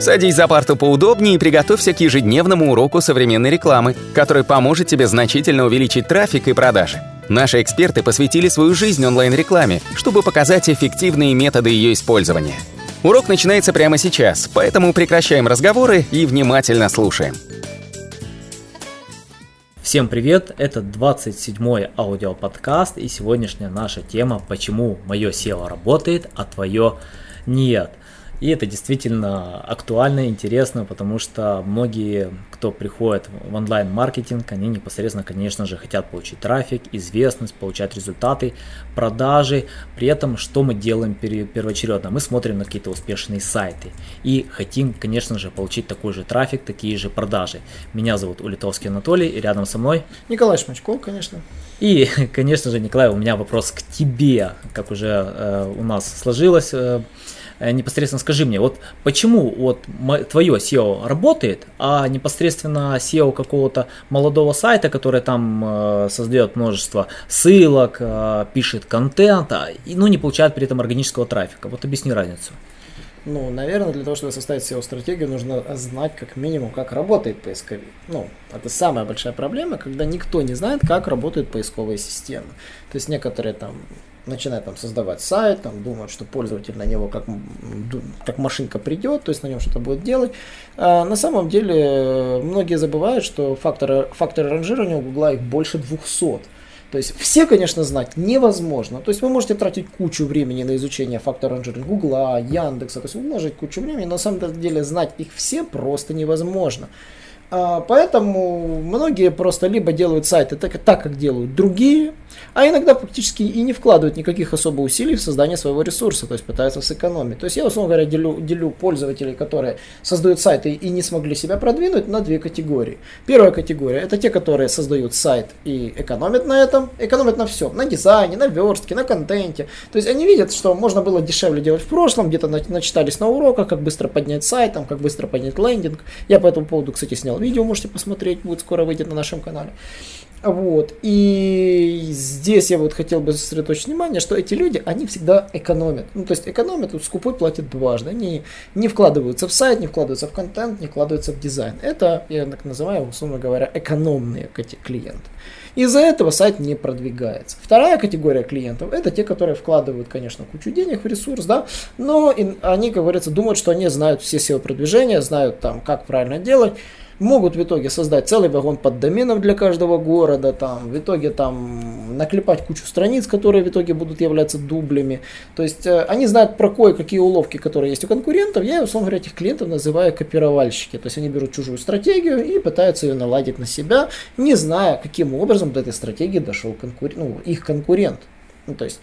Садись за парту поудобнее и приготовься к ежедневному уроку современной рекламы, который поможет тебе значительно увеличить трафик и продажи. Наши эксперты посвятили свою жизнь онлайн-рекламе, чтобы показать эффективные методы ее использования. Урок начинается прямо сейчас, поэтому прекращаем разговоры и внимательно слушаем. Всем привет, это 27-й аудиоподкаст и сегодняшняя наша тема «Почему мое SEO работает, а твое нет?». И это действительно актуально, интересно, потому что многие, кто приходит в онлайн-маркетинг, они непосредственно, конечно же, хотят получить трафик, известность, получать результаты, продажи. При этом, что мы делаем первоочередно? Мы смотрим на какие-то успешные сайты и хотим, конечно же, получить такой же трафик, такие же продажи. Меня зовут Улитовский Анатолий, и рядом со мной Николай Шмачков, конечно. И, конечно же, Николай, у меня вопрос к тебе, как уже э, у нас сложилось. Э, непосредственно скажи мне, вот почему вот твое SEO работает, а непосредственно SEO какого-то молодого сайта, который там э, создает множество ссылок, э, пишет контент, а, ну не получает при этом органического трафика. Вот объясни разницу. Ну, наверное, для того, чтобы составить SEO-стратегию, нужно знать как минимум, как работает поисковик. Ну, это самая большая проблема, когда никто не знает, как работают поисковые системы. То есть некоторые там начинает там создавать сайт, там думают, что пользователь на него как, как машинка придет, то есть на нем что-то будет делать. А на самом деле многие забывают, что факторы, факторы ранжирования у Гугла их больше 200. То есть все, конечно, знать невозможно. То есть вы можете тратить кучу времени на изучение фактора ранжирования Гугла, Яндекса, то есть умножить кучу времени, но на самом деле знать их все просто невозможно. А, поэтому многие просто либо делают сайты так, так, как делают другие, а иногда практически и не вкладывают никаких особо усилий в создание своего ресурса, то есть пытаются сэкономить. То есть я, условно говоря, делю, делю пользователей, которые создают сайты и не смогли себя продвинуть, на две категории. Первая категория – это те, которые создают сайт и экономят на этом, экономят на всем, на дизайне, на верстке, на контенте. То есть они видят, что можно было дешевле делать в прошлом, где-то начитались на уроках, как быстро поднять сайт, там, как быстро поднять лендинг. Я по этому поводу, кстати, снял видео, можете посмотреть, будет скоро выйдет на нашем канале. Вот. И здесь я вот хотел бы сосредоточить внимание, что эти люди, они всегда экономят. Ну, то есть экономят, скупой платит дважды. Они не вкладываются в сайт, не вкладываются в контент, не вкладываются в дизайн. Это, я так называю, условно говоря, экономные клиенты. Из-за этого сайт не продвигается. Вторая категория клиентов это те, которые вкладывают, конечно, кучу денег в ресурс, да, но они, как говорится, думают, что они знают все SEO продвижения, знают там, как правильно делать могут в итоге создать целый вагон под доменов для каждого города, там, в итоге там наклепать кучу страниц, которые в итоге будут являться дублями. То есть э, они знают про кое-какие уловки, которые есть у конкурентов. Я, условно говоря, этих клиентов называю копировальщики. То есть они берут чужую стратегию и пытаются ее наладить на себя, не зная, каким образом до этой стратегии дошел конкурент, ну, их конкурент. Ну, то есть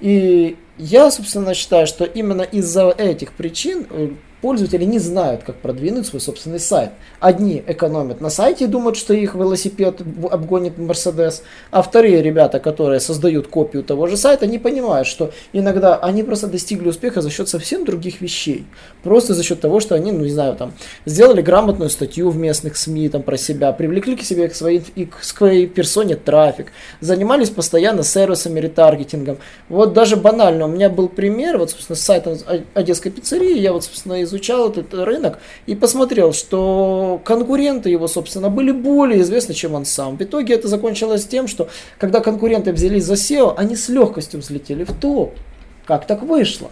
и я, собственно, считаю, что именно из-за этих причин э, пользователи не знают, как продвинуть свой собственный сайт. Одни экономят на сайте и думают, что их велосипед обгонит Мерседес, а вторые ребята, которые создают копию того же сайта, не понимают, что иногда они просто достигли успеха за счет совсем других вещей. Просто за счет того, что они, ну не знаю, там, сделали грамотную статью в местных СМИ там, про себя, привлекли к себе к своей, и к своей персоне трафик, занимались постоянно сервисами, ретаргетингом. Вот даже банально, у меня был пример, вот, собственно, с сайтом Одесской пиццерии, я вот, собственно, изучал этот рынок и посмотрел, что конкуренты его, собственно, были более известны, чем он сам. В итоге это закончилось тем, что когда конкуренты взялись за SEO, они с легкостью взлетели в топ. Как так вышло?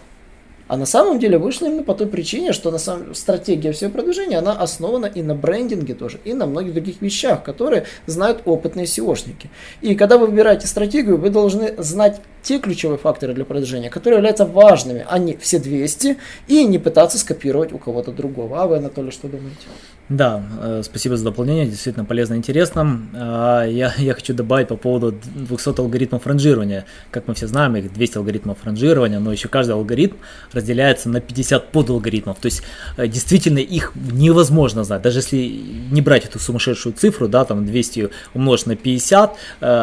А на самом деле вышло именно по той причине, что на самом стратегия всего продвижения, она основана и на брендинге тоже, и на многих других вещах, которые знают опытные SEOшники. И когда вы выбираете стратегию, вы должны знать те ключевые факторы для продвижения, которые являются важными, а не все 200, и не пытаться скопировать у кого-то другого. А вы, Анатолий, что думаете? Да, э, спасибо за дополнение, действительно полезно и интересно. Э, я, я хочу добавить по поводу 200 алгоритмов ранжирования. Как мы все знаем, их 200 алгоритмов ранжирования, но еще каждый алгоритм разделяется на 50 подалгоритмов. То есть э, действительно их невозможно знать. Даже если не брать эту сумасшедшую цифру, да, там 200 умножить на 50,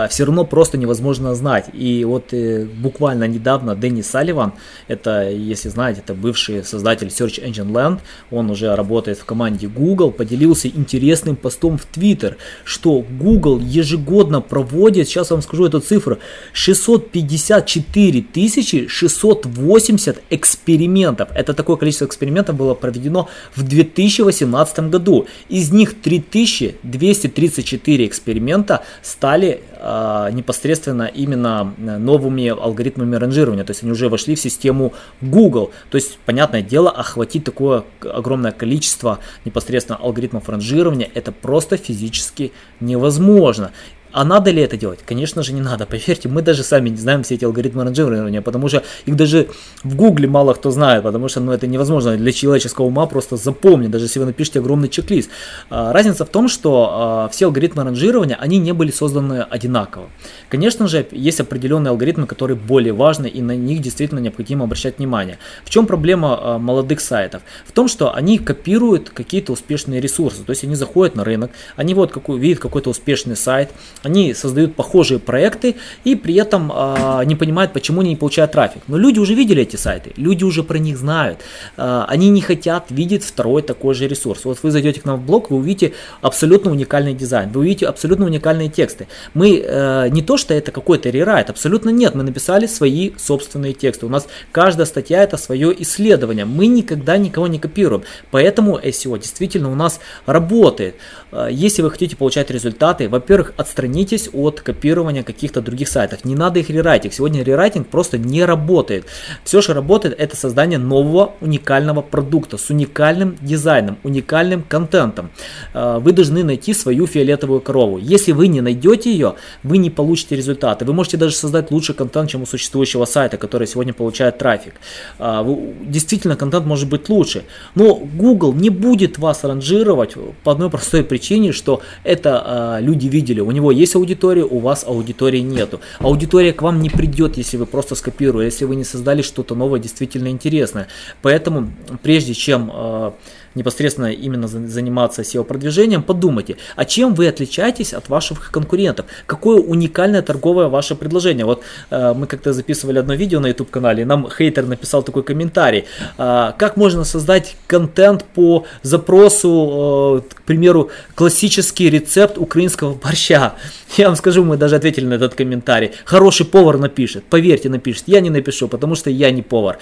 все равно просто невозможно знать. И вот э, буквально недавно Дэнни Салливан, это, если знаете, это бывший создатель Search Engine Land, он уже работает в команде Google, поделился интересным постом в Twitter, что Google ежегодно проводит, сейчас вам скажу эту цифру, 654 680 экспериментов. Это такое количество экспериментов было проведено в 2018 году. Из них 3234 эксперимента стали э, непосредственно именно новыми алгоритмами ранжирования. То есть они уже вошли в систему Google. То есть, понятное дело, охватить такое огромное количество непосредственно алгоритмов ранжирования это просто физически невозможно. А надо ли это делать? Конечно же не надо. Поверьте, мы даже сами не знаем все эти алгоритмы ранжирования, потому что их даже в гугле мало кто знает, потому что ну, это невозможно для человеческого ума просто запомнить, даже если вы напишете огромный чек-лист. А, разница в том, что а, все алгоритмы ранжирования, они не были созданы одинаково. Конечно же, есть определенные алгоритмы, которые более важны, и на них действительно необходимо обращать внимание. В чем проблема а, молодых сайтов? В том, что они копируют какие-то успешные ресурсы, то есть они заходят на рынок, они вот какой, видят какой-то успешный сайт, они создают похожие проекты и при этом э, не понимают, почему они не получают трафик. Но люди уже видели эти сайты, люди уже про них знают. Э, они не хотят видеть второй такой же ресурс. Вот вы зайдете к нам в блог, вы увидите абсолютно уникальный дизайн, вы увидите абсолютно уникальные тексты. Мы э, не то, что это какой-то рерайт, абсолютно нет. Мы написали свои собственные тексты. У нас каждая статья это свое исследование. Мы никогда никого не копируем. Поэтому SEO действительно у нас работает. Э, если вы хотите получать результаты, во-первых, отстранить отстранитесь от копирования каких-то других сайтов. Не надо их рерайтить. Сегодня рерайтинг просто не работает. Все, что работает, это создание нового уникального продукта с уникальным дизайном, уникальным контентом. Э, вы должны найти свою фиолетовую корову. Если вы не найдете ее, вы не получите результаты. Вы можете даже создать лучший контент, чем у существующего сайта, который сегодня получает трафик. Э, действительно, контент может быть лучше. Но Google не будет вас ранжировать по одной простой причине, что это э, люди видели. У него есть есть аудитория, у вас аудитории нету. Аудитория к вам не придет, если вы просто скопируете, если вы не создали что-то новое, действительно интересное. Поэтому, прежде чем э, непосредственно именно заниматься SEO-продвижением, подумайте, а чем вы отличаетесь от ваших конкурентов? Какое уникальное торговое ваше предложение? Вот э, мы как-то записывали одно видео на YouTube-канале, нам хейтер написал такой комментарий. Э, как можно создать контент по запросу, э, к примеру, классический рецепт украинского борща? Я вам скажу, мы даже ответили на этот комментарий. Хороший повар напишет, поверьте, напишет. Я не напишу, потому что я не повар.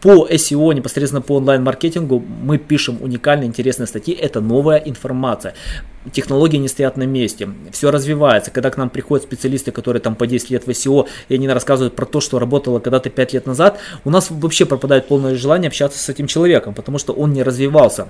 По SEO, непосредственно по онлайн-маркетингу, мы пишем уникальные, интересные статьи. Это новая информация. Технологии не стоят на месте, все развивается. Когда к нам приходят специалисты, которые там по 10 лет в SEO, и они рассказывают про то, что работало когда-то 5 лет назад, у нас вообще пропадает полное желание общаться с этим человеком, потому что он не развивался.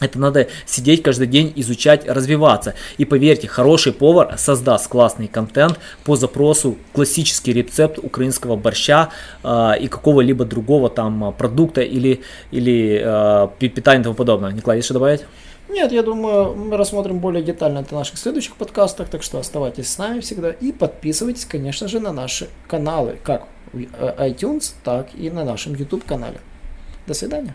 Это надо сидеть каждый день, изучать, развиваться. И поверьте, хороший повар создаст классный контент по запросу классический рецепт украинского борща э, и какого-либо другого там продукта или, или э, питания и тому подобное. Николай, есть что добавить? Нет, я думаю, мы рассмотрим более детально это в наших следующих подкастах, так что оставайтесь с нами всегда и подписывайтесь, конечно же, на наши каналы, как в iTunes, так и на нашем YouTube-канале. До свидания.